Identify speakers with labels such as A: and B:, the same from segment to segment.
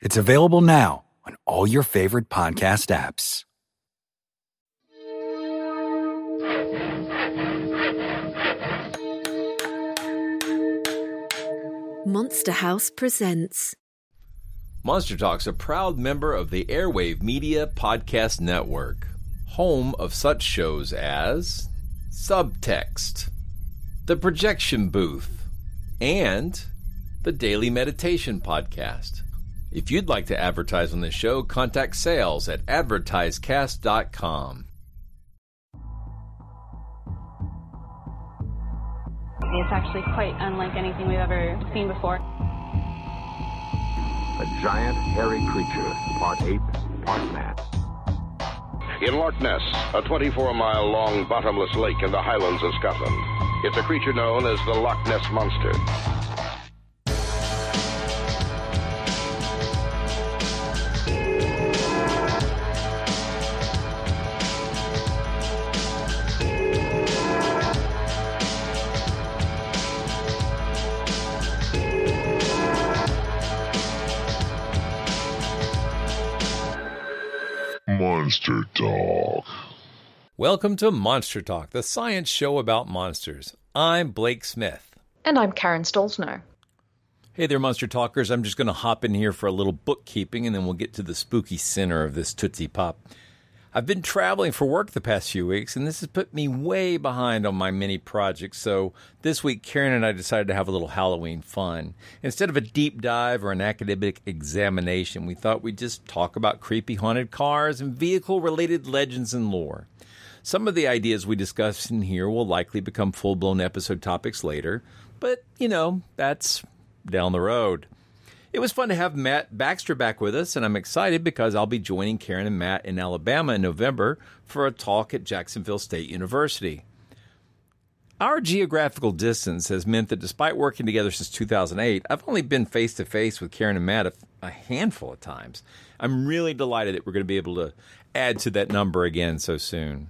A: It's available now on all your favorite podcast apps.
B: Monster House presents.
C: Monster Talk's a proud member of the Airwave Media Podcast Network, home of such shows as Subtext, The Projection Booth, and the Daily Meditation Podcast. If you'd like to advertise on this show, contact sales at advertisecast.com.
D: It's actually quite unlike anything we've ever seen before.
E: A giant, hairy creature, part ape, part man.
F: In Loch Ness, a 24 mile long bottomless lake in the highlands of Scotland. It's a creature known as the Loch Ness Monster.
C: Welcome to Monster Talk, the science show about monsters. I'm Blake Smith.
G: And I'm Karen Stollznow.
C: Hey there, Monster Talkers. I'm just going to hop in here for a little bookkeeping and then we'll get to the spooky center of this Tootsie Pop. I've been traveling for work the past few weeks, and this has put me way behind on my mini projects. So this week, Karen and I decided to have a little Halloween fun. Instead of a deep dive or an academic examination, we thought we'd just talk about creepy haunted cars and vehicle related legends and lore. Some of the ideas we discuss in here will likely become full blown episode topics later, but you know, that's down the road. It was fun to have Matt Baxter back with us, and I'm excited because I'll be joining Karen and Matt in Alabama in November for a talk at Jacksonville State University. Our geographical distance has meant that despite working together since 2008, I've only been face to face with Karen and Matt a, a handful of times. I'm really delighted that we're going to be able to add to that number again so soon.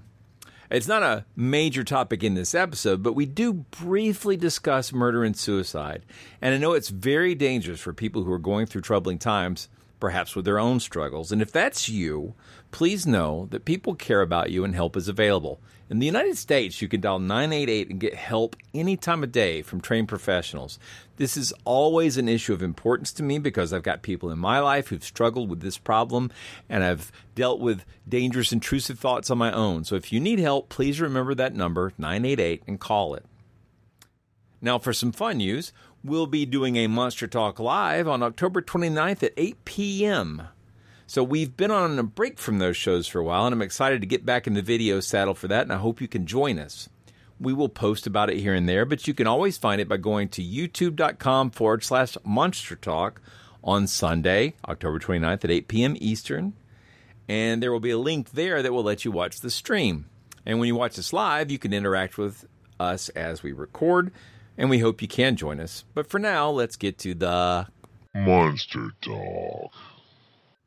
C: It's not a major topic in this episode, but we do briefly discuss murder and suicide. And I know it's very dangerous for people who are going through troubling times, perhaps with their own struggles. And if that's you, please know that people care about you and help is available. In the United States, you can dial 988 and get help any time of day from trained professionals. This is always an issue of importance to me because I've got people in my life who've struggled with this problem and I've dealt with dangerous, intrusive thoughts on my own. So if you need help, please remember that number, 988, and call it. Now, for some fun news, we'll be doing a Monster Talk Live on October 29th at 8 p.m. So we've been on a break from those shows for a while, and I'm excited to get back in the video saddle for that, and I hope you can join us. We will post about it here and there, but you can always find it by going to youtube.com forward slash monster talk on Sunday, October 29th at 8 p.m. Eastern. And there will be a link there that will let you watch the stream. And when you watch this live, you can interact with us as we record, and we hope you can join us. But for now, let's get to the
H: Monster Talk.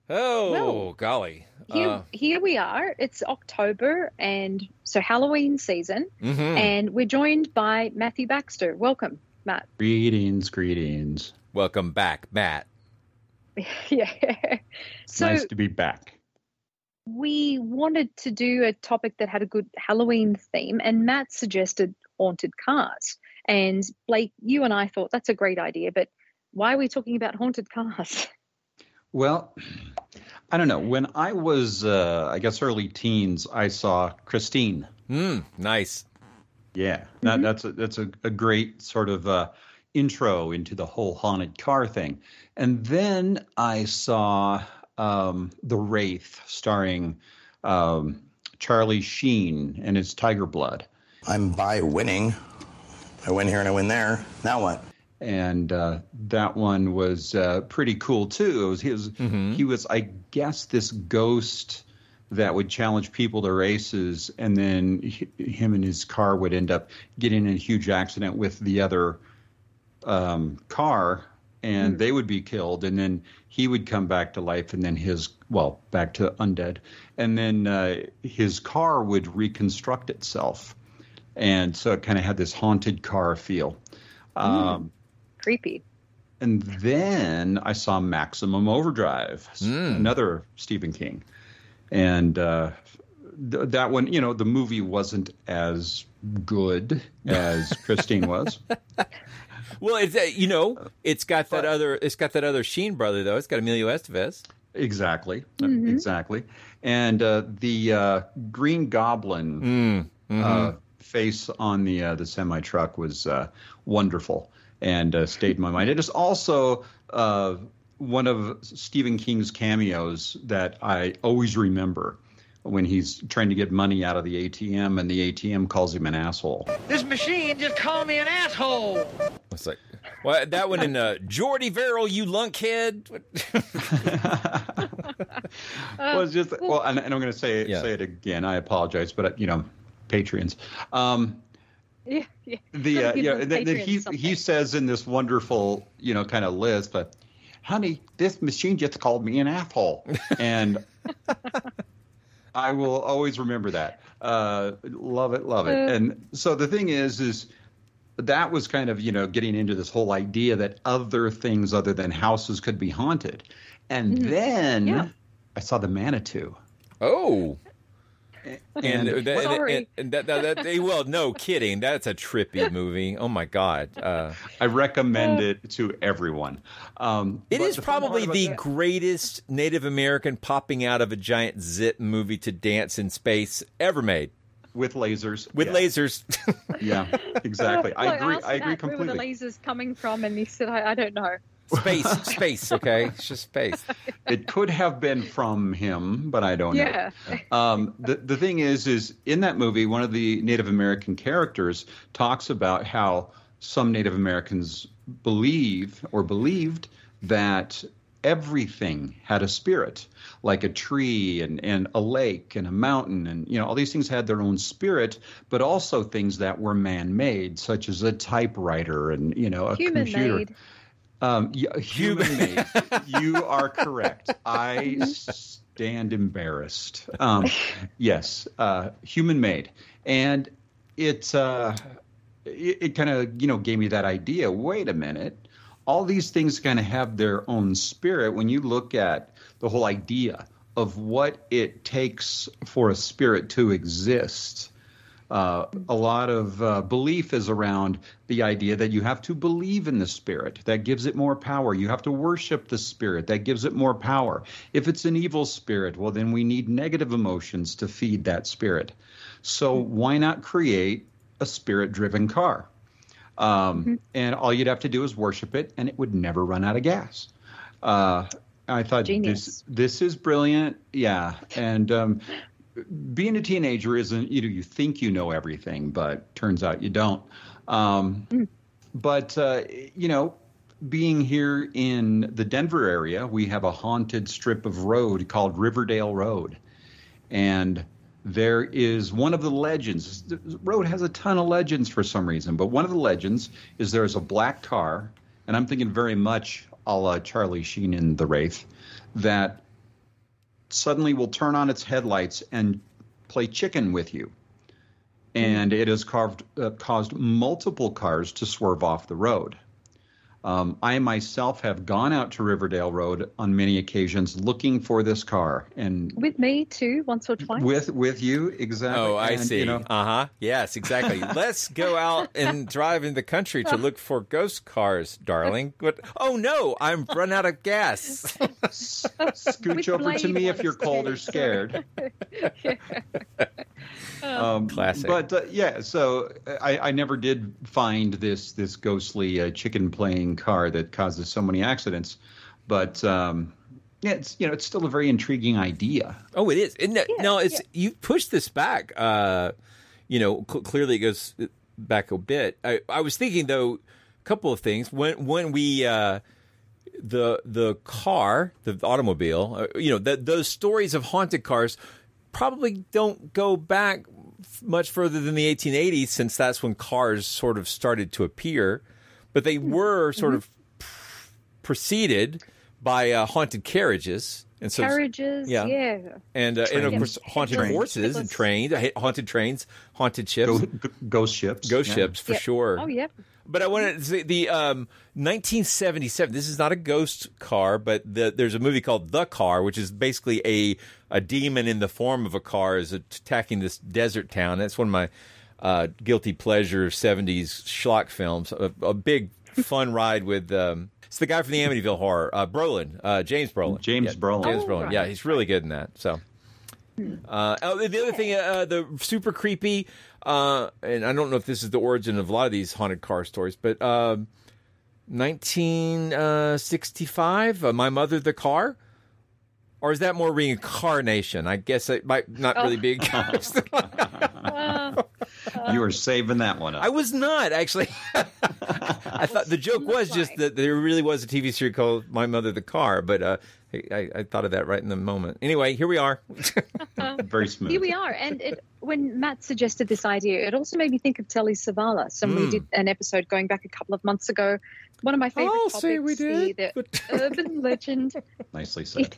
C: Oh,
G: Well,
C: golly.
G: Here,
C: Uh,
G: here we are. It's October, and so Halloween season,
C: mhm.
G: and we're joined by Matthew Baxter. Welcome, Matt.
I: Greetings, greetings.
C: Welcome back, Matt.
G: yeah. So
I: nice to be back.
G: we wanted to do a topic that had a good Halloween theme, and Matt suggested haunted cars. And Blake, you and I thought that's a great idea, but why are we talking about haunted cars?
I: Well, I don't know. When I was, uh, I guess, early teens, I saw Christine.
C: Mm, nice.
I: Yeah, that, that's a, that's a, a great sort of uh, intro into the whole haunted car thing. And then I saw um, The Wraith, starring um, Charlie Sheen and his Tiger Blood.
J: I'm by winning. I win here and I win there. Now what?
I: and uh, that one was uh, pretty cool too. It was, he was he was I guess this ghost that would challenge people to races, and then he, him and his car would end up getting in a huge accident with the other um, car, and they would be killed, and then he would come back to life, and then his well back to undead, and then uh, his car would reconstruct itself, and so it kind of had this haunted car feel. Um,
G: Creepy.
I: and then I saw Maximum Overdrive, s- another Stephen King, and uh, th- that one, you know, the movie wasn't as good as Christine was.
C: Well, it's uh, you know, it's got that other, it's got that other Sheen brother though. It's got Emilio Estevez.
I: Exactly, exactly. And uh, the uh, Green Goblin uh, face on the uh, the semi truck was uh, wonderful and uh, stayed in my mind. It is also uh, one of Stephen King's cameos that I always remember when he's trying to get money out of the ATM and the ATM calls him an asshole.
K: This machine just called me an asshole.
C: It's like, well, that one in uh, Jordy Verrill, you lunkhead.
I: well, it's just well, and, and I'm going to say it,
C: Yeah.
I: say it again. I apologize, but you know, Patreons. Um,
G: Yeah, yeah.
I: the uh, yeah,
G: them
I: the, the, he
G: something.
I: he says in this wonderful you know kind of list, but honey, this machine just called me an asshole, and I will always remember that. Uh, love it, love it.
G: Uh.
I: And so the thing is, is that was kind of you know getting into this whole idea that other things other than houses could be haunted, and then
G: Yeah.
I: I saw the Manitou.
C: Oh. And,
I: And-
C: that,
G: Sorry.
C: and, and that, that, that, they- well, no kidding. That's a trippy movie. Oh my god! Uh,
I: I recommend it to everyone. Um,
C: it
I: but
C: is
I: the
C: probably the
I: that-
C: greatest Native American popping out of a giant zip movie to dance in space ever made
I: with lasers.
C: with
I: yeah.
C: lasers.
I: Yeah, exactly. I agree.
G: asked
I: I agree
G: Matt Where were the lasers coming from? And he said, I, I don't know.
C: Space, space. Okay, it's just space.
I: It could have been from him, but I don't
G: Yeah.
I: know. Um, the the thing is, is in that movie, one of the Native American characters talks about how some Native Americans believe or believed that everything had a spirit, like a tree and, and a lake and a mountain, and you know all these things had their own spirit, but also things that were man-made, such as a typewriter and you know a
G: Human
I: computer.
G: made.
I: Um, yeah, human made. you are correct. I stand embarrassed. Um, yes, uh, human made, and it uh, it, it kind of you know gave me that idea. Wait a minute. All these things kind of have their own spirit. When you look at the whole idea of what it takes for a spirit to exist, uh, a lot of uh, belief is around the idea that you have to believe in the spirit. That gives it more power. You have to worship the spirit. That gives it more power. If it's an evil spirit, well, then we need negative emotions to feed that spirit. So why not create a spirit driven car? Um, And all you'd have to do is worship it, and it would never run out of gas. Uh, I thought
G: Genius.
I: this this is brilliant. Yeah, and um, being a teenager isn't you know you think you know everything, but turns out you don't. Um, But uh, you know, being here in the Denver area, we have a haunted strip of road called Riverdale Road, and there is one of the legends. The road has a ton of legends for some reason, but one of the legends is there's a black car, and I'm thinking very much a la Charlie Sheen in The Wraith, that suddenly will turn on its headlights and play chicken with you. And it has carved, uh, caused multiple cars to swerve off the road. Um, I myself have gone out to Riverdale Road on many occasions looking for this car, and
G: With me too, once or twice.
I: with with you exactly.
C: Oh, I
I: And,
C: see.
I: You know,
C: Uh huh. Yes, exactly. Let's go out and drive in the country to look for ghost cars, darling. But oh no, I'm run out of gas.
I: scooch
G: With
I: over to me if you're cold or scared. Um,
C: Classic.
I: But uh, yeah, so I, I never did find this this ghostly uh, chicken playing car that causes so many accidents. But um, yeah, it's you know it's still a very intriguing idea.
C: Oh, it is. And no, it's you pushed this back. Uh, you know, cl- clearly it goes back a bit. I, I was thinking though, a couple of things when when we. Uh, the the car, the automobile, uh, you know, that those stories of haunted cars probably don't go back f- much further than the 1880s, since that's when cars sort of started to appear. But they were sort of preceded by uh, haunted carriages, and so
G: Carriages,
C: yeah.
G: yeah.
C: and uh, and of course haunted
G: Trains.
C: horses and trains, haunted trains, haunted ships,
I: Go, g- ghost ships,
C: ghost
I: yeah.
C: ships for
G: Yep.
C: sure.
G: Oh, yeah.
C: But I wanted to say the um, 1977. This is not a ghost car, but the, there's a movie called The Car, which is basically a a demon in the form of a car is attacking this desert town. That's one of my uh, guilty pleasure 70s schlock films. A, a big fun ride with. Um, it's the guy from the Amityville Horror, uh, Brolin, uh, James Brolin.
I: James
C: Yeah,
I: Brolin.
C: James
G: Oh,
C: Brolin.
G: right.
C: Yeah, he's really good in that. So. Uh, oh, the other thing, uh, the super creepy, uh, and I don't know if this is the origin of a lot of these haunted car stories, but um 1965, uh, My Mother the Car? Or is that more reincarnation? I guess it might not really be.
I: You were saving that one up.
C: I was not actually. I thought the joke was just that there really was a TV series called My Mother the Car, but uh, I, I thought of that right in the moment. Anyway, here we are.
I: Very smooth.
G: Here we are. And it, when Matt suggested this idea, it also made me think of Telly Savalas. And we
C: Mm.
G: did an episode going back a couple of months ago. One of my favorite
C: I'll
G: topics,
C: say we did,
G: the, the urban legend.
I: Nicely said.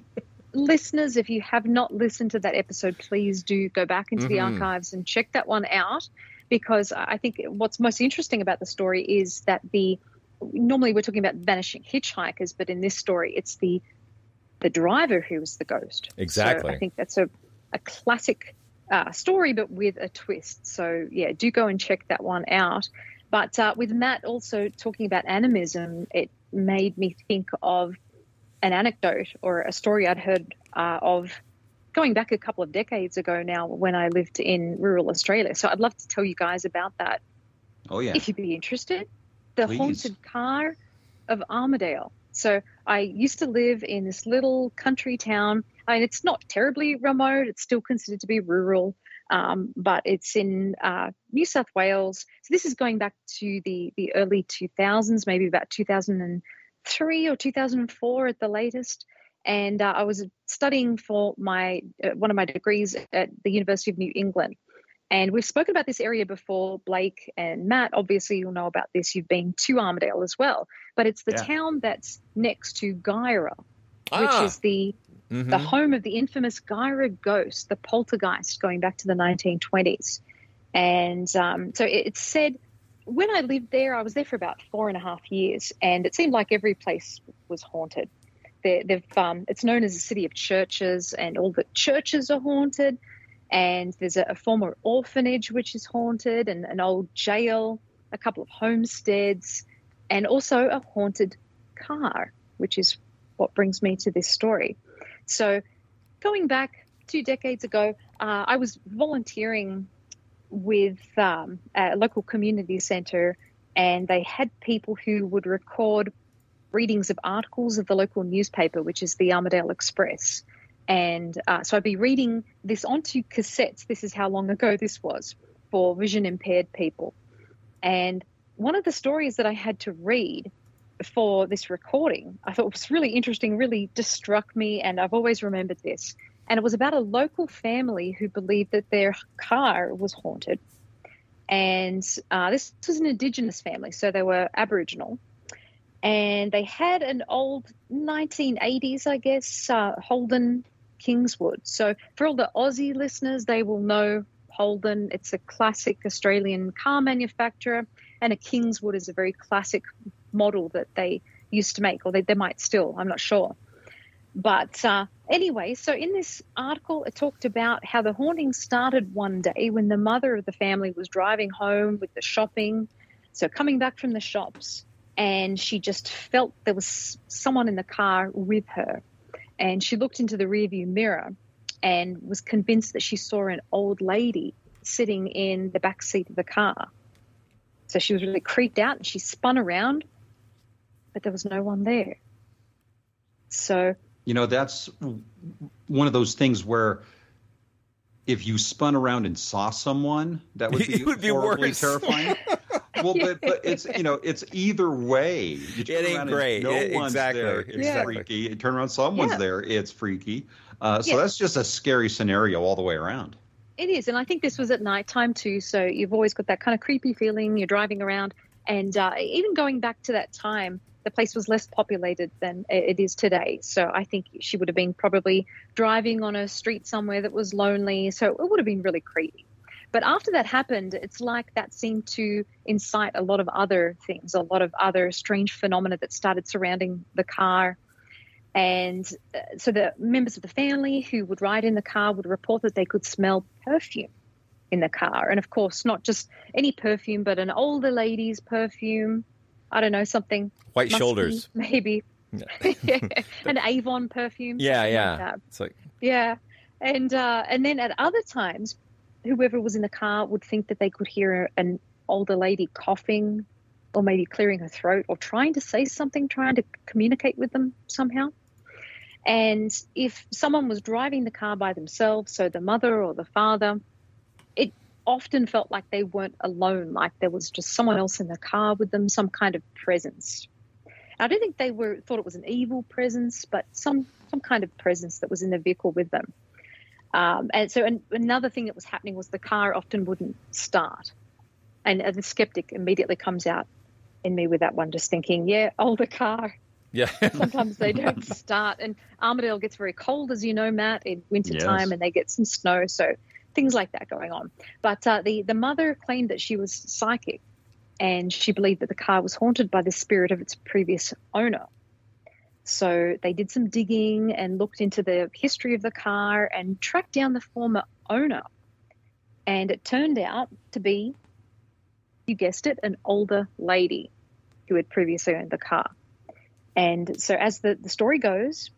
G: Listeners, if you have not listened to that episode, please do go back into the
I: Mhm.
G: archives and check that one out because I think what's most interesting about the story is that the normally we're talking about vanishing hitchhikers, but in this story, it's the the driver who was the ghost. So
C: Exactly.
G: I think that's a a classic uh, story, but with a twist. So yeah, do go and check that one out. But uh, with Matt also talking about animism, it made me think of an anecdote or a story I'd heard uh, of going back a couple of decades ago now when I lived in rural Australia. So I'd love to tell you guys about that
I: Oh yeah.
G: if you'd be interested. The
I: Please.
G: haunted car of Armidale. So I used to live in this little country town, and it's not terribly remote. It's still considered to be rural, um, but it's in uh, New South Wales. So this is going back to the the early 2000s, maybe about 2003 or 2004 at the latest. And uh, I was studying for my uh, one of my degrees at the University of New England. And we've spoken about this area before, Blake and Matt. Obviously, you'll know about this. You've been to Armidale as well. But it's the
L: Yeah.
G: town that's next to Guyra,
L: Ah.
G: which is the the
L: Mhm.
G: home of the infamous Guyra ghost, the poltergeist, going back to the 1920s. And um, so it- it's said when I lived there, I was there for about four and a half years, and it seemed like every place was haunted. They, they've um, it's known as a city of churches, and all the churches are haunted. And there's a, a former orphanage which is haunted, and an old jail, a couple of homesteads, and also a haunted car, which is what brings me to this story. So, going back two decades ago, uh, I was volunteering with um, a local community centre, and they had people who would record readings of articles of the local newspaper, which is the Armidale Express. And uh, so I'd be reading this onto cassettes. This is how long ago this was for vision impaired people. And one of the stories that I had to read for this recording, I thought was really interesting, really just struck me, and I've always remembered this. And it was about a local family who believed that their car was haunted. And uh, this was an Indigenous family, so they were Aboriginal. And they had an old 1980s, I guess, uh, Holden Kingswood. So for all the Aussie listeners, they will know Holden. It's a classic Australian car manufacturer, and a Kingswood is a very classic model that they used to make, or they, they might still. I'm not sure. But uh, anyway, so in this article, it talked about how the haunting started one day when the mother of the family was driving home with the shopping. So coming back from the shops, and she just felt there was someone in the car with her. And she looked into the rearview mirror and was convinced that she saw an old lady sitting in the back seat of the car. So she was really creeped out and she spun around, but there was no one there. So
I: You know, that's one of those things where if you spun around and saw someone, that would be,
C: It would be
I: horribly
C: worse.
I: terrifying. well, but, but it's you know it's either way. You
C: It ain't great.
I: No
C: It-
I: one's
C: exactly,
I: there. It's
C: exactly.
I: freaky. You turn around, someone's
G: Yeah.
I: there. It's freaky. Uh, so
G: Yeah.
I: that's just a scary scenario all the way around.
G: It is, and I think this was at night time too. So you've always got that kind of creepy feeling. You're driving around, and uh, even going back to that time, the place was less populated than it is today. So I think she would have been probably driving on a street somewhere that was lonely. So it would have been really creepy. But after that happened, it's like that seemed to incite a lot of other things, a lot of other strange phenomena that started surrounding the car. And uh, so the members of the family who would ride in the car would report that they could smell perfume in the car. And of course, not just any perfume, but an older lady's perfume. I don't know, something.
C: White shoulders.
G: Maybe. yeah. an Avon perfume.
C: Yeah,
G: something like
C: yeah. It's like
G: Yeah, and uh, and then at other times, whoever was in the car would think that they could hear an older lady coughing, or maybe clearing her throat, or trying to say something, trying to communicate with them somehow. And if someone was driving the car by themselves, so the mother or the father, it often felt like they weren't alone, like there was just someone else in the car with them, some kind of presence. I don't think they were thought it was an evil presence, but some some kind of presence that was in the vehicle with them. Um, and so an, another thing that was happening was the car often wouldn't start, and, uh, the skeptic immediately comes out in me with that one, just thinking, yeah, older car.
C: yeah.
G: Sometimes they don't start, and Armidale gets very cold, as you know, Matt, in winter
I: Yes.
G: time, and they get some snow, so things like that going on. But uh, the the mother claimed that she was psychic, and she believed that the car was haunted by the spirit of its previous owner. So they did some digging and looked into the history of the car and tracked down the former owner. And it turned out to be, you guessed it, an older lady who had previously owned the car. And so, as the, the story goes,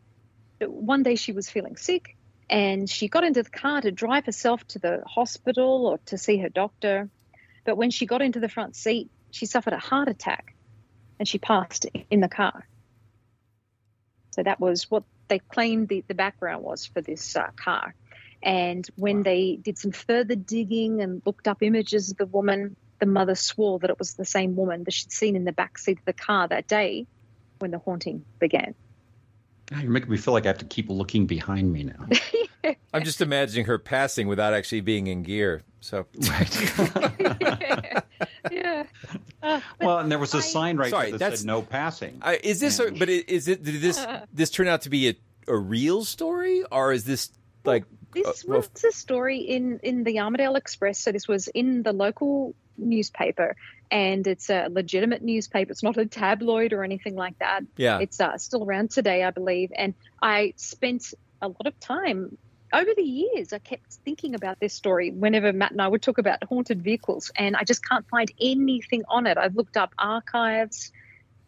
G: one day she was feeling sick and she got into the car to drive herself to the hospital or to see her doctor. But when she got into the front seat, she suffered a heart attack and she passed in the car. So that was what they claimed the, the background was for this uh, car. And when they did some further digging and looked up images of the woman, the mother swore that it was the same woman that she'd seen in the back seat of the car that day when the haunting began.
I: God, You're making me feel like I have to keep looking behind me now.
C: I'm just imagining her passing without actually being in gear. So right.
G: yeah. Uh,
I: well, and there was a
G: I-
I: sign right
C: Sorry,
I: there that said no passing.
C: I, is this? A, but is it? Did this this turn out to be a, a real story, or is this like?
G: This
C: uh, well,
G: was a story in in the Armidale Express. So this was in the local newspaper, and it's a legitimate newspaper. It's not a tabloid or anything like that.
C: Yeah.
G: it's uh, still around today, I believe. And I spent a lot of time over the years. I kept thinking about this story whenever Matt and I would talk about haunted vehicles, and I just can't find anything on it. I've looked up archives,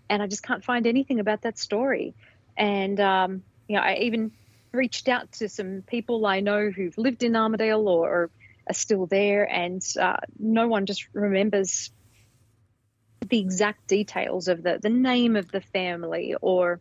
G: and I just can't find anything about that story. And um, you know, I even reached out to some people I know who've lived in Armidale or, or are still there, and uh, no one just remembers the exact details of the the name of the family or.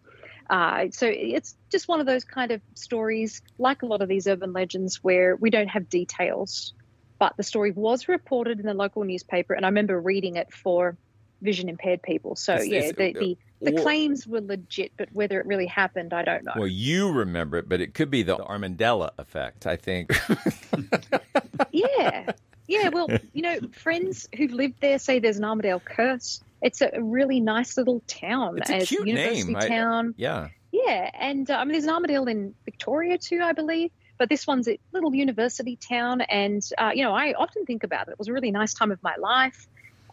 G: Uh, so it's just one of those kind of stories, like a lot of these urban legends, where we don't have details, but the story was reported in the local newspaper, and I remember reading it for vision impaired people. So
C: It's-
G: yeah,
C: it's-
G: the the, the
C: or-
G: claims were legit, but whether it really happened, I don't know.
C: well, you remember it, but it could be the Armandella effect. I think.
G: yeah yeah well you know friends who've lived there say there's an armidale curse it's a really nice little town
C: It's a cute
G: university
C: name. I-
G: town
C: yeah.
G: yeah and uh, i mean there's an armadale in victoria too i believe but this one's a little university town and uh, you know i often think about it it was a really nice time of my life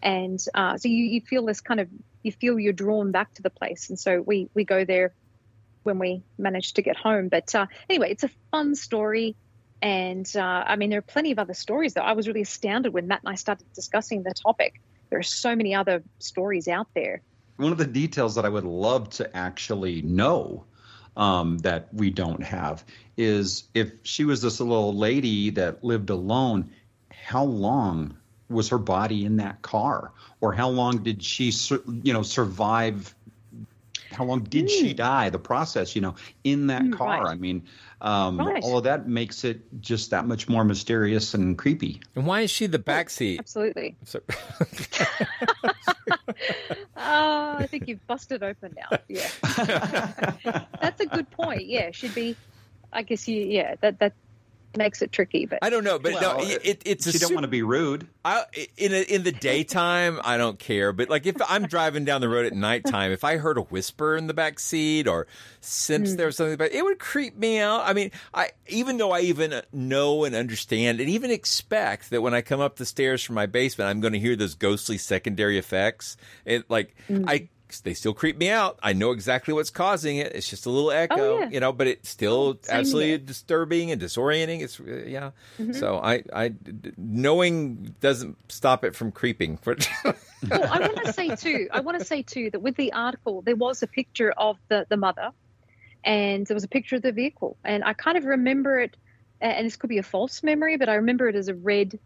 G: and uh, so you, you feel this kind of you feel you're drawn back to the place, and so we we go there when we manage to get home. But uh, anyway, it's a fun story. And uh, I mean, there are plenty of other stories, though. I was really astounded when Matt and I started discussing the topic. There are so many other stories out there.
I: One of the details that I would love to actually know um, that we don't have is if she was this little lady that lived alone, how long was her body in that car, or how long did she, you know, survive? How long did mm. she die? The process, you know, in that mm, car. Right. I mean, um, right. all of that makes it just that much more mysterious and creepy.
C: And why is she the backseat?
G: Absolutely. So- oh, I think you've busted open now. Yeah, that's a good point. Yeah, should be. I guess you. Yeah, that that makes it tricky. But
C: I don't know. But well, no, it, it's
I: you don't want to be rude.
C: I, in a, in the daytime, I don't care. But like if I'm driving down the road at nighttime, if I heard a whisper in the back seat or sense mm. there was something, but it would creep me out. I mean, I even though I even know and understand and even expect that when I come up the stairs from my basement, I'm going to hear those ghostly secondary effects. It like mm. I they still creep me out. I know exactly what's causing it. It's just a little echo, oh, yeah. you know, but it's still Same absolutely here. disturbing and disorienting. It's uh, yeah. Mm-hmm. So I, I knowing doesn't stop it from creeping.
G: well, I want to say too. I want to say too that with the article there was a picture of the the mother, and there was a picture of the vehicle, and I kind of remember it. And this could be a false memory, but I remember it as a red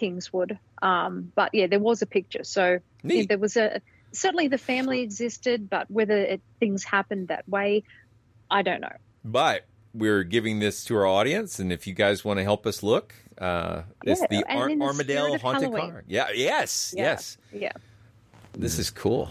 G: Kingswood. Um, but yeah, there was a picture. So yeah, there was a certainly the family existed, but whether it, things happened that way, I don't know.
C: But we're giving this to our audience, and if you guys want to help us look, uh, yeah, it's the, Ar- Armidale haunted Halloween. car. Yeah. Yes.
G: Yeah,
C: yes.
G: Yeah.
C: This is cool.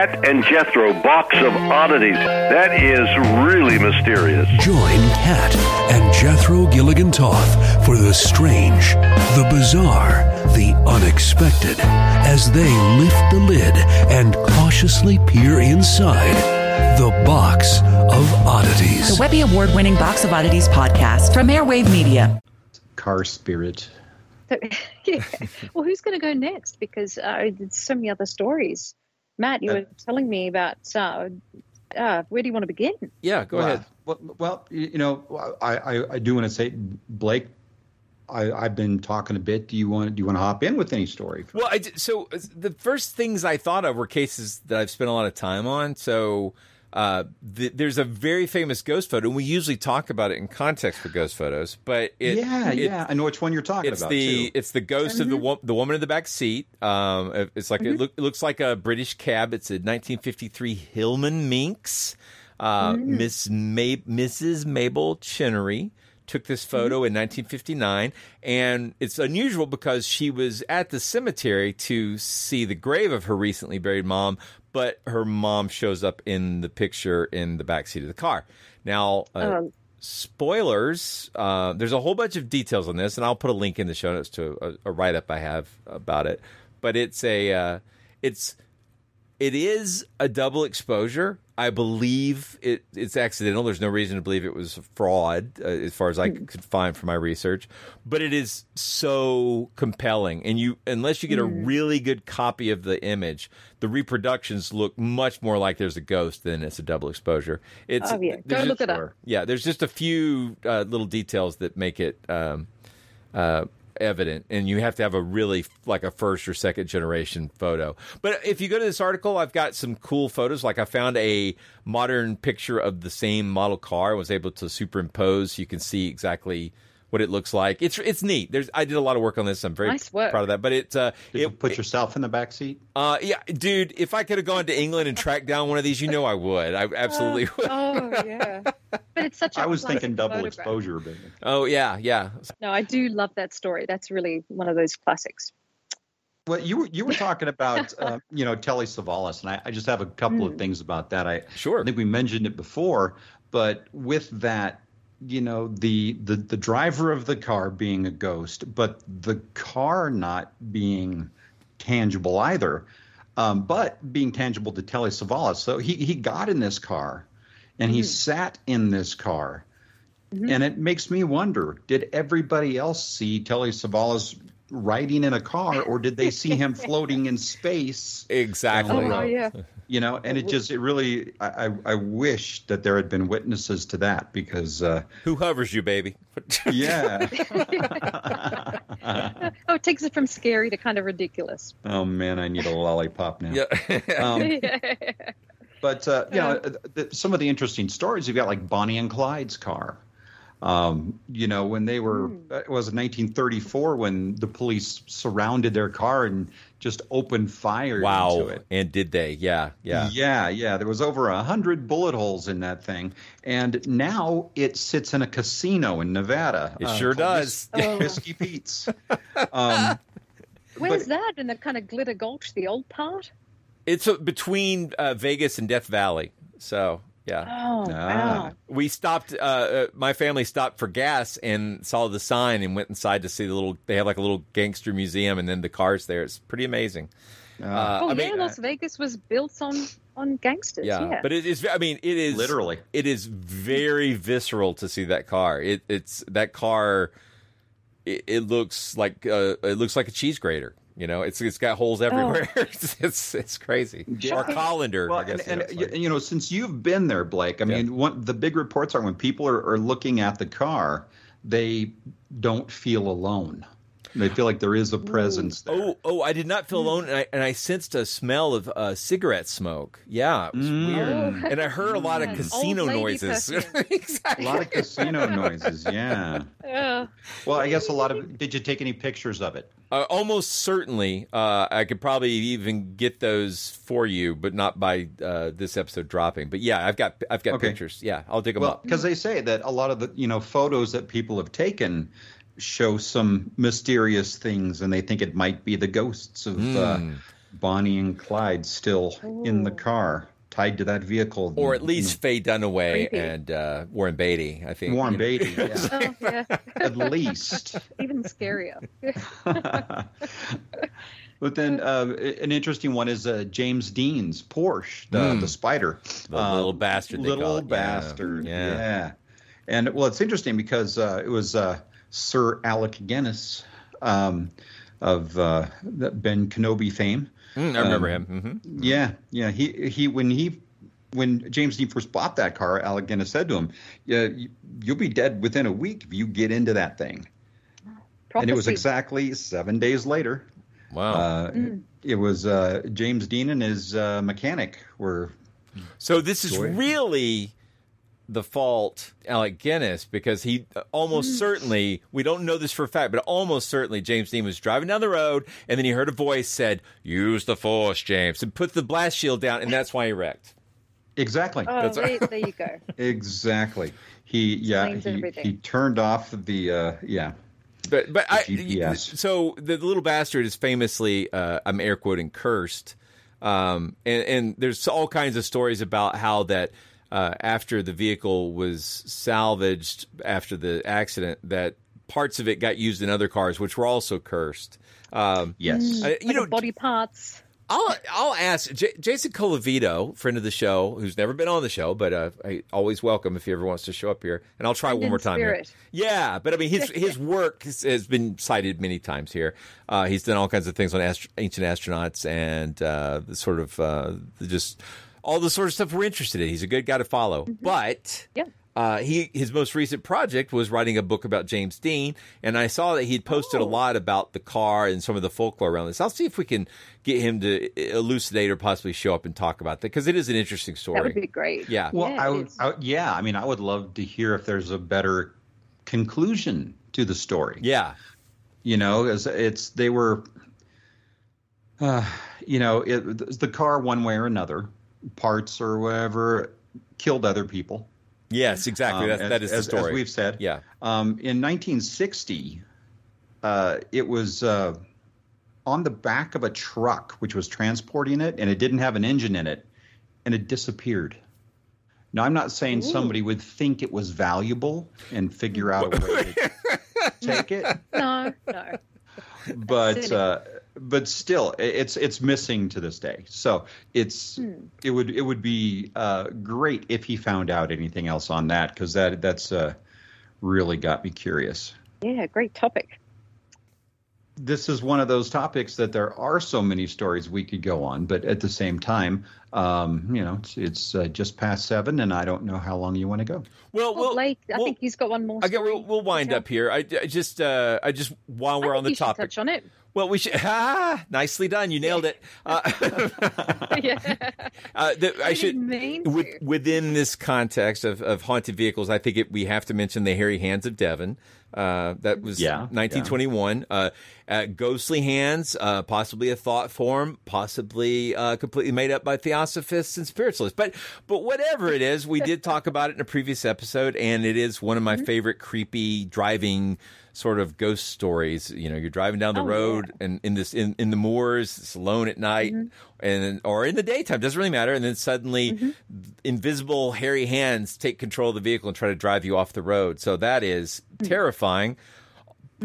F: Kat and Jethro box of oddities. That is really mysterious.
M: Join Kat and Jethro Gilligan Toth for the strange, the bizarre, the unexpected as they lift the lid and cautiously peer inside the box of oddities.
N: The Webby Award winning Box of Oddities podcast from Airwave Media.
I: Car spirit.
G: yeah. Well, who's going to go next? Because uh, there's so many other stories. Matt, you uh, were telling me about uh, uh, where do you want to begin?
C: Yeah, go
I: well,
C: ahead.
I: Well, well, you know, I, I, I do want to say, Blake, I, have been talking a bit. Do you want do you want to hop in with any story?
C: Well, I, so the first things I thought of were cases that I've spent a lot of time on. So uh, th- there's a very famous ghost photo, and we usually talk about it in context for ghost photos. But it,
I: yeah,
C: it,
I: yeah, I know which one you're talking
C: it's
I: about.
C: The
I: too.
C: it's the ghost mm-hmm. of the mm-hmm. wo- the woman in the back seat. Um, it's like mm-hmm. it, look, it, looks like a British cab. It's a 1953 Hillman Minx. Uh, mm-hmm. Miss Mab- Mrs. Mabel Chinnery took this photo in 1959, and it's unusual because she was at the cemetery to see the grave of her recently buried mom, but her mom shows up in the picture in the back seat of the car. Now, uh,
G: Um,
C: spoilers. Uh, there's a whole bunch of details on this, and I'll put a link in the show notes to a, a write up I have about it. But it's a uh, it's it is a double exposure. I believe it, it's accidental. There's no reason to believe it was fraud, uh, as far as I could find from my research. But it is so compelling, and you unless you get a
G: Mm.
C: really good copy of the image, the reproductions look much more like there's a ghost than it's a double exposure. It's
G: Oh, yeah. Go look
C: just-
G: it up.
C: Yeah, there's just a few uh, little details that make it. Um, uh, evident and you have to have a really like a first or second generation photo. But if you go to this article i've got some cool photos. Like i found a modern picture of the same model car was able to superimpose. You can see exactly what it looks like it's it's neat there's i did a lot of work on this i'm very
G: Nice
C: proud of that but it uh
I: Did you put yourself in the back seat?
C: uh yeah dude if i could have gone to england and tracked down one of these you know i would i absolutely would
G: Oh yeah, but it's such. a
I: I was thinking double
G: photograph.
I: exposure, but
C: oh yeah yeah
G: No, I do love that story. That's really one of those classics.
I: Well, you were you were talking about uh, you know Telly Savalas, and I, I just have a couple of things about that. I
C: sure
I: I think we mentioned it before, but with that, you know the the the driver of the car being a ghost, but the car not being tangible either, um, but being tangible to Telly Savalas. So he he got in this car, and he sat in this car. And it makes me wonder: Did everybody else see Telly Savalas riding in a car, or did they see him floating in space?
C: exactly
G: Oh yeah.
I: You know, and it just it really I, I I wish that there had been witnesses to that because uh,
C: who hovers you baby
I: yeah.
G: Oh, it takes it from scary to kind of ridiculous.
I: oh man, I need a lollipop now.
C: yeah
I: Um, But uh, you know, th- th- some of the interesting stories you've got like Bonnie and Clyde's car. Um, you know, when they were uh, it was 1934 when the police surrounded their car and just opened fire
C: wow
I: into it.
C: and did they yeah yeah
I: Yeah, yeah. There was over a hundred bullet holes in that thing, and now it sits in a casino in Nevada.
C: It
I: uh,
C: sure does.
I: Whis-
G: Oh.
I: Whiskey Pete's. Um,
G: Where's
I: but-
G: that in the kind of Glitter Gulch, the old part?
C: It's uh, between uh, Vegas and Death Valley. So yeah,
G: Oh,
I: Ah.
G: wow.
C: we stopped. Uh, uh, my family stopped for gas and saw the sign and went inside to see the little. They have like a little gangster museum and then the cars there. It's pretty amazing. Uh,
G: oh
C: I
G: yeah,
C: mean,
G: Las Vegas was built on on gangsters.
C: yeah,
G: Yeah,
C: but it is. I mean, it is
I: Literally.
C: It is very visceral to see that car. It, it's that car. It, it looks like uh, it looks like a cheese grater. You know, it's it's got holes oh. everywhere. it's, it's it's crazy. Or colander,
I: Well,
C: I guess.
I: and,
C: you know,
I: and
C: like-
I: you, you know, since you've been there, Blake, I mean, one, the big reports are when people are, are looking at the car, they don't feel alone. They feel like there is a presence there.
C: Oh, oh! I did not feel alone, and I, and I sensed a smell of uh, cigarette smoke. Yeah, it was weird,
I: Mm.
C: and I heard a lot of casino noises.
G: perfume.
I: A lot of casino noises, yeah.
G: Uh,
I: Well, I guess a lot of. Did you take any pictures of it?
C: Uh, almost certainly, uh, I could probably even get those for you, but not by uh, this episode dropping. But yeah, I've got I've got
I: Okay.
C: pictures. Yeah, I'll dig them
I: Well,
C: up.
I: because they say that a lot of the you know photos that people have taken show some mysterious things, and they think it might be the ghosts of uh,
C: Hmm.
I: Bonnie and Clyde still in the car, tied to that vehicle,
C: Or at least Faye Dunaway
G: Creepy.
C: and uh, Warren Beatty. I think
I: Warren
C: you know.
I: Beatty. Yeah.
G: oh yeah,
I: at least.
G: even scarier.
I: But then uh, an interesting one is uh, James Dean's Porsche, the,
C: Mm.
I: the Spider,
C: The
I: Uh,
C: little bastard they
I: little
C: call it. Yeah.
I: bastard.
C: Yeah.
I: Yeah. And well, it's interesting because uh, it was uh, Sir Alec Guinness um, of uh, the Ben Kenobi fame.
C: Mm, I remember
I: Um,
C: him. hmm
I: Yeah, yeah. He he when he when James Dean first bought that car, Alec Guinness said to him, "Yeah, you- you'll be dead within a week if you get into that thing." And it was exactly seven days later.
C: Wow.
I: Uh,
G: Mm.
I: It was uh, James Dean and his uh, mechanic were.
C: So this is
I: Joy.
C: really the fault Alec Guinness because he almost certainly we don't know this for a fact, but almost certainly James Dean was driving down the road and then he heard a voice said, "Use the force, James," and put the blast shield down, and that's why he wrecked.
I: Exactly.
G: Oh,
I: That's
G: there, there you go.
I: exactly. He yeah he, he turned off the uh, yeah.
C: But but I
I: GPS.
C: so the little bastard is famously uh, I'm air quoting cursed, um, and and there's all kinds of stories about how that uh, after the vehicle was salvaged after the accident that parts of it got used in other cars which were also cursed. Um,
I: yes,
C: uh, you
G: Like
C: know
G: body parts.
C: I'll I'll ask J- Jason Colavito, friend of the show, who's never been on the show, but uh, I always welcome if he ever wants to show up here, and I'll try
G: And
C: one more time. Here. Yeah, but I mean his his work has, has been cited many times here. Uh, he's done all kinds of things on ast- ancient astronauts and uh, the sort of uh, just all the sort of stuff we're interested in. He's a good guy to follow, but
G: Yeah.
C: uh, he his most recent project was writing a book about James Dean, and I saw that he'd posted a lot about the car and some of the folklore around this. I'll see if we can get him to elucidate or possibly show up and talk about that because it is an interesting story.
G: That would be great.
C: Yeah.
I: Well,
G: Yeah,
I: I would. I, yeah. I mean, I would love to hear if there's a better conclusion to the story.
C: Yeah.
I: You know, as it's they were, uh, you know, it, the car one way or another, parts or whatever, killed other people.
C: Yes, exactly.
I: Um,
C: That's,
I: as-
C: that is the story.
I: As we've said.
C: Yeah.
I: Um, in 1960, uh, it was uh, on the back of a truck which was transporting it, and it didn't have an engine in it, and it disappeared. Now, I'm not saying somebody would think it was valuable and figure out a way to take it,
G: No, no.
I: but uh, but still, it's it's missing to this day. So it's
G: Hmm.
I: it would it would be uh, great if he found out anything else on that because that that's uh, really got me curious.
G: Yeah, great topic.
I: This is one of those topics that there are so many stories we could go on, but at the same time, um, you know, it's, it's uh, just past seven, and I don't know how long you want to go.
C: Well,
G: Well, Blake, I think he's got one more.
C: I get, we'll, we'll wind up here. I, I just, uh, I just while we're
G: I
C: on the
G: you should
C: topic.
G: touch on it.
C: Well, we should. Ah, nicely done. You nailed it. Uh, uh, the, I should. with, within this context of, of haunted vehicles, I think it, we have to mention the Hairy Hands of Devon. Uh, that was
I: Yeah,
C: 1921. Uh, uh, ghostly hands, uh, possibly a thought form, possibly uh, completely made up by theosophists and spiritualists. But but whatever it is, we did talk about it in a previous episode, and it is one of my mm-hmm. favorite creepy driving sort of ghost stories. You know, you're driving down the
G: Oh,
C: road and in this in, in the moors, it's alone at night, mm-hmm. and or in the daytime, doesn't really matter. And then suddenly, mm-hmm. invisible hairy hands take control of the vehicle and try to drive you off the road. So that is terrifying.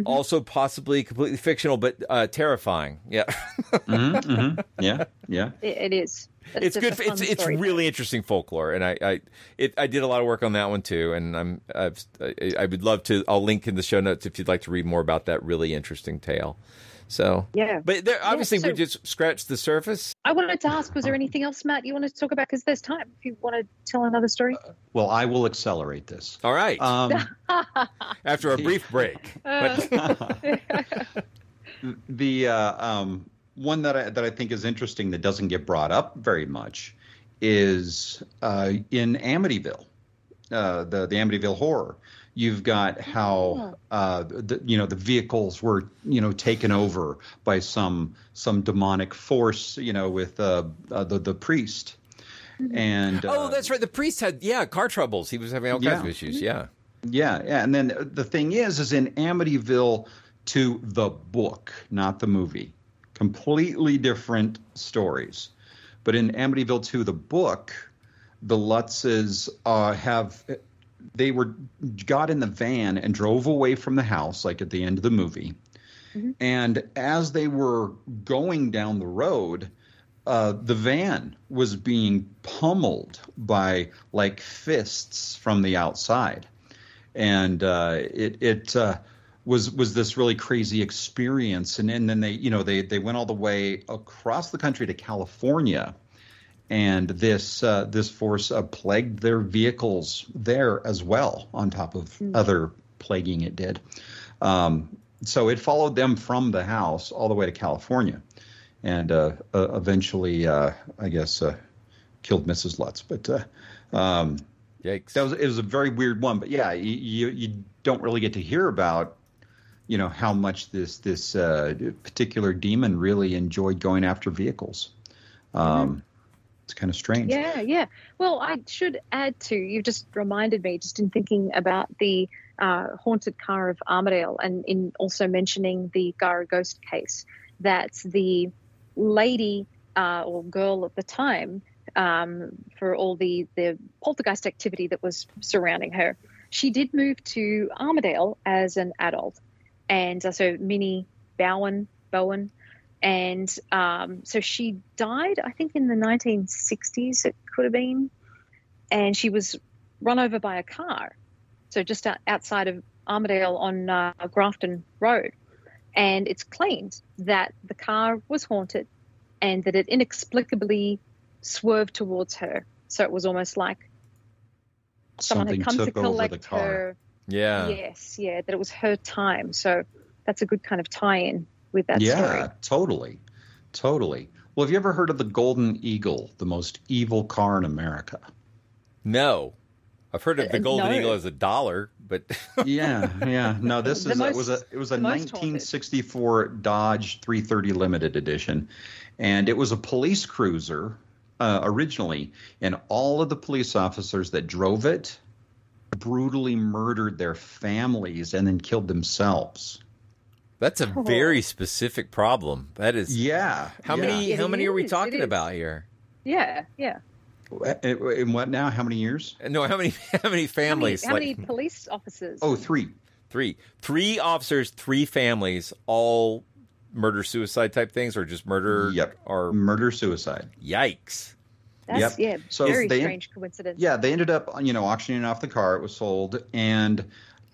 C: Also, possibly completely fictional, but uh, terrifying. Yeah,
I: Mm-hmm, mm-hmm. Yeah, yeah.
G: It, it is. That's
C: it's good.
G: a
C: It's it's
G: story.
C: really interesting folklore, and I I it, I did a lot of work on that one too. And I'm I've, I, I would love to. I'll link in the show notes if you'd like to read more about that really interesting tale. So
G: Yeah.
C: but there, obviously
G: so-
C: we just scratched the surface.
G: I wanted to ask, was there anything else, Matt, you wanted to talk about? Because there's time. If you want to tell another story.
I: Well, I will accelerate this.
C: All right.
I: Um,
C: After a brief break, but
I: the uh, um, one that I, that I think is interesting that doesn't get brought up very much is uh, in Amityville, uh, the the Amityville horror. You've got how uh, the, you know the vehicles were you know taken over by some some demonic force you know with uh, uh, the the priest and uh,
C: oh, that's right. The priest had yeah car troubles. He was having all kinds
I: Yeah.
C: of issues. Yeah.
I: Yeah, yeah, and then the thing is, is in Amityville to the book, not the movie, completely different stories. But in Amityville to the book, the Lutzes uh, have they were got in the van and drove away from the house, like at the end of the movie. And as they were going down the road, uh, the van was being pummeled by like fists from the outside, and uh, it it uh, was was this really crazy experience. And, and then they you know they they went all the way across the country to California, and this uh, this force uh, plagued their vehicles there as well, on top of other plaguing it did. Um, so it followed them from the house all the way to California, and uh, uh, eventually, uh, I guess, uh, killed Mrs. Lutz. But uh, um,
C: Yikes.
I: that was it was a very weird one. But yeah, you, you you don't really get to hear about you know how much this this uh, particular demon really enjoyed going after vehicles. Um, It's kind of strange.
G: Yeah, yeah. Well, I should add to you've just reminded me just in thinking about the uh, haunted car of Armidale and in also mentioning the Guyra ghost case that the lady uh, or girl at the time um, for all the the poltergeist activity that was surrounding her, she did move to Armidale as an adult, and uh, so Minnie Bowen Bowen and um, so she died, I think, in the 1960s, it could have been. And she was run over by a car. So just outside of Armidale on uh, Grafton Road. And it's claimed that the car was haunted and that it inexplicably swerved towards her. So it was almost like someone
I: Something
G: had come to
I: took the
G: collect
I: car.
G: her.
C: Yeah.
G: Yes, yeah, that it was her time. So that's a good kind of tie in with that
I: yeah,
G: story.
I: totally. Totally. Well, have you ever heard of the Golden Eagle, the most evil car in America?
C: No. I've heard of the
I: Uh,
C: Golden
I: no.
C: Eagle as a dollar, but
I: yeah, yeah. No, this is
C: most-
I: it was a it was a
C: the most
I: 1964 Dodge 330 Limited Edition, and it was a police cruiser uh, originally, and all of the police officers that drove it brutally murdered their families and then killed themselves.
C: That's a very specific problem. That is
I: Yeah.
C: How
I: yeah.
C: many
G: It
C: how many are we talking about here?
G: Yeah, yeah.
I: In in what now? How many years?
C: No, how many how many families?
G: How many,
C: like
G: many police officers?
I: Oh, three.
C: three. Three officers, three families, all murder suicide type things or just murder
I: Yep.
C: or
I: murder suicide.
C: Yikes.
G: That's
I: Yep.
G: yeah,
I: So
G: very
I: they-
G: strange coincidence.
I: Yeah, they ended up, you know, auctioning off the car. It was sold, and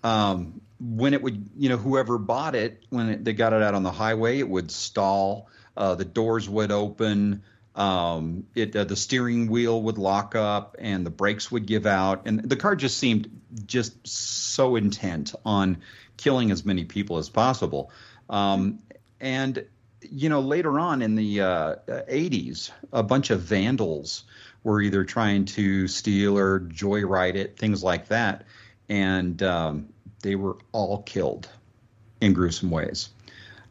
I: um, when it would, you know, whoever bought it, when it, they got it out on the highway, it would stall. Uh, the doors would open. Um, it uh, the steering wheel would lock up, and the brakes would give out, and the car just seemed just so intent on killing as many people as possible. Um, and you know, later on in the uh, 80s, a bunch of vandals were either trying to steal or joyride it, things like that. And um, they were all killed in gruesome ways.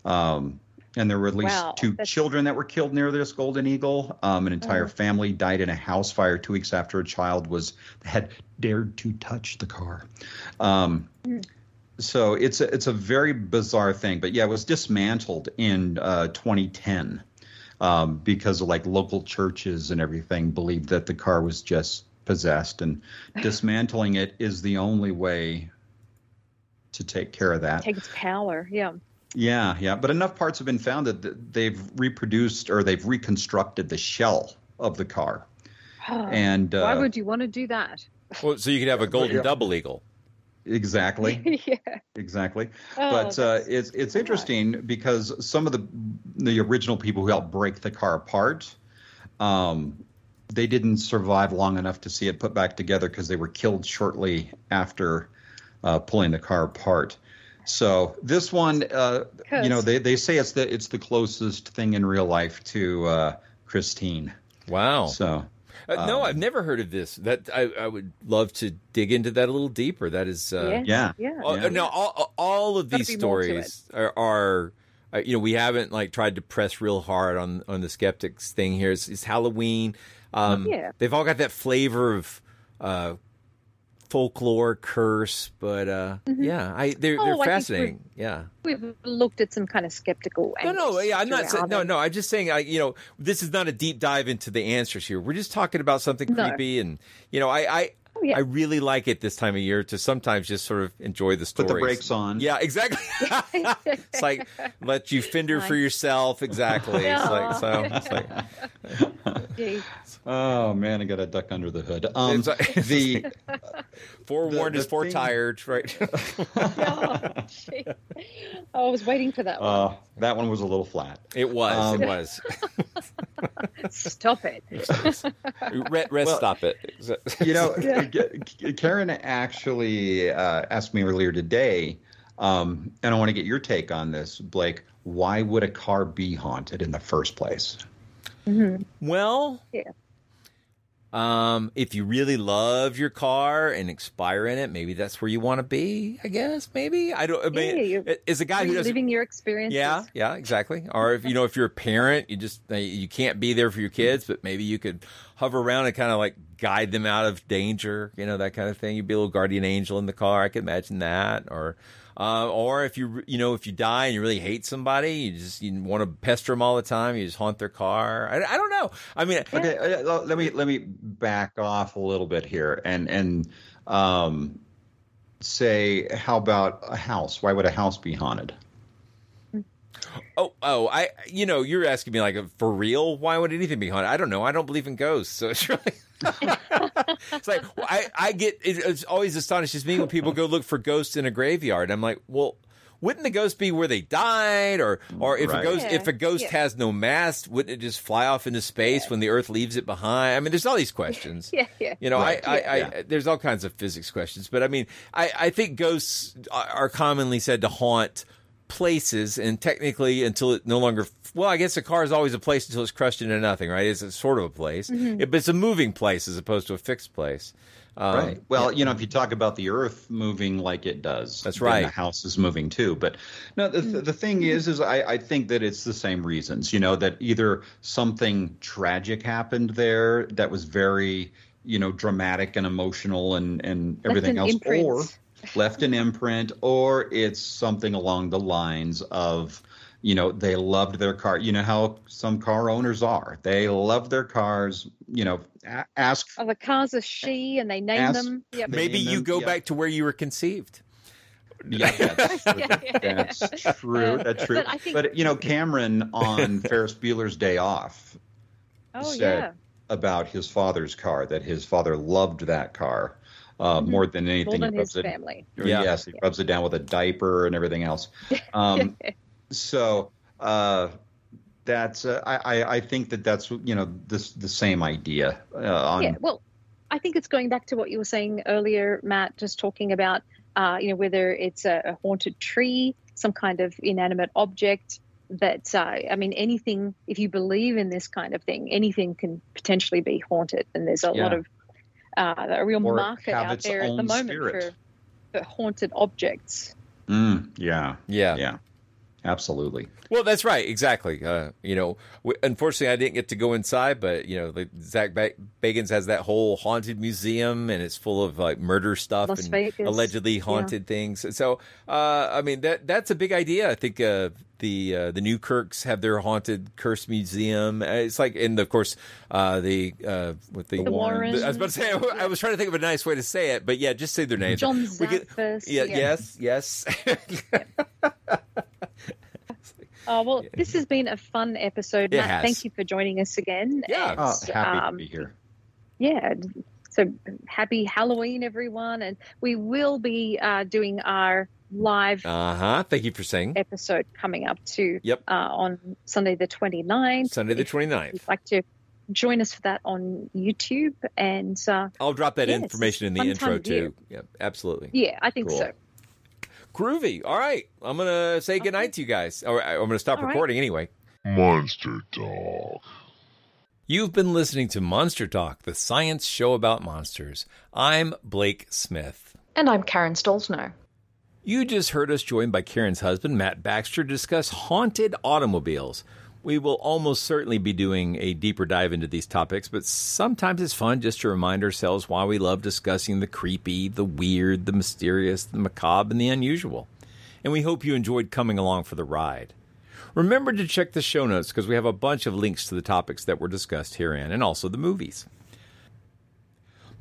I: Um, and there were at least
G: Wow,
I: two children that were killed near this golden eagle. Um, an entire
G: Oh.
I: family died in a house fire two weeks after a child was had dared to touch the car. Um, so it's a, it's a very bizarre thing, but yeah, it was dismantled in uh, 2010 um, because of like local churches and everything believed that the car was just possessed, and dismantling it is the only way to take care of that.
G: Take its power. Yeah.
I: Yeah, yeah, but enough parts have been found that they've reproduced or they've reconstructed the shell of the car. And,
G: why
I: uh,
G: would you want to do that?
C: Well, so you could have a golden
I: Yeah.
C: double eagle.
I: Exactly.
G: yeah.
I: exactly.
G: Oh,
I: but uh, it's it's interesting because some of the the original people who helped break the car apart, um, they didn't survive long enough to see it put back together because they were killed shortly after uh, pulling the car apart. So this one, uh, you know, they, they say it's the it's the closest thing in real life to uh, Christine.
C: Wow.
I: So
C: Uh, no,
I: um,
C: I've never heard of this. That I, I would love to dig into that a little deeper. That is, uh,
I: Yeah.
G: Yeah.
C: Oh,
I: Yeah.
C: No, all, all of
G: Gotta
C: these
G: be more to
C: stories are, are uh, you know, we haven't like tried to press real hard on on the skeptics thing here. It's, it's Halloween. Um,
G: Yeah.
C: They've all got that flavor of uh, folklore, curse, but uh, yeah, I they're
G: Oh,
C: they're
G: think
C: fascinating. Yeah.
G: We've looked at some kind of skeptical.
C: No, no, yeah, I'm not saying, no, no. I'm just saying, I, you know, this is not a deep dive into the answers here. We're just talking about something
G: No.
C: creepy, and you know, I, I,
G: Oh, yeah.
C: I really like it this time of year to sometimes just sort of enjoy the
I: story.
C: put
I: the brakes on.
C: Yeah, exactly. it's like let you fender for yourself. Exactly. It's like so. It's like
I: Oh man, I got to duck under the hood. Um,
C: It's like-
I: the
C: forewarned
I: The-
C: is
I: the
C: foretired, right?
G: Oh. Oh, I was waiting for that one.
I: uh, that one was a little flat.
C: it was.
I: Um,
C: it was.
G: Stop it.
C: Rest, rest
I: Well-
C: stop it.
I: You know,
G: Yeah.
I: G- Karen actually uh, asked me earlier today, um, and I want to get your take on this, Blake. Why would a car be haunted in the first place?
G: Mhm.
C: Well,
G: Yeah.
C: Um, if you really love your car and expire in it, maybe that's where you want to be. I guess maybe I don't. I mean,
G: Yeah, you're
C: a guy who
G: living your experience.
C: yeah, yeah, exactly. Or if you know, if you're a parent, you just uh, you can't be there for your kids, but maybe you could hover around and kind of like guide them out of danger, you know, that kind of thing. You'd be a little guardian angel in the car. I could imagine that. Or, uh, or if you you know if you die and you really hate somebody, you just you want to pester them all the time. You just haunt their car. I, I don't know. I mean,
I: Okay, uh, let me let me back off a little bit here and and um, say, how about a house? Why would a house be haunted?
C: Oh, oh, I, you know, you're asking me like for real. Why would anything be haunted? I don't know. I don't believe in ghosts, so it's really. it's like well, I, I get. It, it always astonishes me when people go look for ghosts in a graveyard. I'm like, well, wouldn't the ghost be where they died, or or if a ghost
G: Yeah,
C: if a ghost
G: yeah.
C: has no mast, wouldn't it just fly off into space when the Earth leaves it behind? I mean, there's all these questions.
G: Yeah, yeah.
C: You know,
I: Right.
C: I, I, I,
I: Yeah.
C: there's all kinds of physics questions, but I mean, I, I think ghosts are are commonly said to haunt places, and technically, until it no longer. Well, I guess a car is always a place until it's crushed into nothing, right? It's a sort of a place,
G: Mm-hmm.
C: It- but it's a moving place as opposed to a fixed place. Um,
I: right. Well, you know, if you talk about the Earth moving like it does,
C: That's
I: then
C: right.
I: The house is moving too. But no, the the thing is, is I, I think that it's the same reasons. You know, that either something tragic happened there that was very, you know, dramatic and emotional and and everything
G: an
I: else,
G: imprint.
I: or left an imprint, or it's something along the lines of. You know, they loved their car. You know how some car owners are. They love their cars. You know, a- ask
G: Oh, the cars are she, and they name
I: Ask-
G: them. Yep.
C: Maybe
I: name
C: you
I: them,
C: go
I: yeah.
C: back to where you were conceived.
I: Yeah, that's true.
G: Yeah, yeah.
I: That's true. That's true.
G: But think-
I: But you know, Cameron on Ferris Bueller's Day Off
G: Oh
I: said
G: yeah.
I: about his father's car that his father loved that car uh, more than anything.
G: More than
I: He rubs
G: his
I: it-
G: family.
C: Yeah.
I: Yes, he rubs it down with a diaper and everything else. Um, so uh, that's uh, I, I I think that that's you know this the same idea uh, on
G: yeah. Well, I think it's going back to what you were saying earlier, Matt, just talking about, uh, you know, whether it's a, a haunted tree, some kind of inanimate object. That uh, I mean, anything. If you believe in this kind of thing, anything can potentially be haunted, and there's a lot of uh, a real
I: Or
G: market out there at the moment
I: spirit.
G: for, for haunted objects.
I: Mm, yeah
C: Yeah.
I: yeah absolutely
C: Well, that's right, exactly. Uh, you know, w- unfortunately, I didn't get to go inside, but you know, like Zak ba- Bagans has that whole haunted museum, and it's full of like murder stuff
G: Las
C: and
G: Vegas,
C: allegedly
G: yeah.
C: haunted things. So, uh, I mean, that that's a big idea. I think uh, the uh, the Newkirks have their haunted curse museum. Uh, It's like, and of course, uh, the uh, with the,
G: The Warrens.
C: I was about to say, I, was trying to think of a nice way to say it, but yeah, just say their names.
G: John
C: We could-
G: Zaffis.
C: yeah, yes, yes.
G: Oh well, this has been a fun episode, Matt. Thank you for joining us again.
C: Yeah.
I: oh, happy
G: um,
I: to be here
G: yeah so happy halloween everyone and we will be uh, doing our live
C: Uh huh. Thank you for saying.
G: episode coming up too
C: Yep.
G: uh, on sunday the 29th
C: Sunday the
G: If
C: 29th.
G: you'd like to join us for that on youtube and uh,
C: I'll drop that information in the intro
G: time of year.
C: too. Yeah, absolutely.
G: yeah i think
C: Cool.
G: so
C: Groovy. All right. I'm going to say goodnight to you guys. Or I- I'm going to stop
G: All right.
C: recording anyway.
H: Monster Talk.
C: You've been listening to Monster Talk, the science show about monsters. I'm Blake Smith.
O: And I'm Karen Stollznow.
C: You just heard us joined by Karen's husband, Matt Baxter, to discuss haunted automobiles. We will almost certainly be doing a deeper dive into these topics, but sometimes it's fun just to remind ourselves why we love discussing the creepy, the weird, the mysterious, the macabre, and the unusual. And we hope you enjoyed coming along for the ride. Remember to check the show notes because we have a bunch of links to the topics that were discussed herein and also the movies.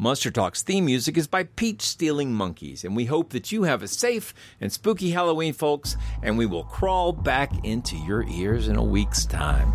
C: Monster Talk's theme music is by Peach Stealing Monkeys, and we hope that you have a safe and spooky Halloween, folks, and we will crawl back into your ears in a week's time.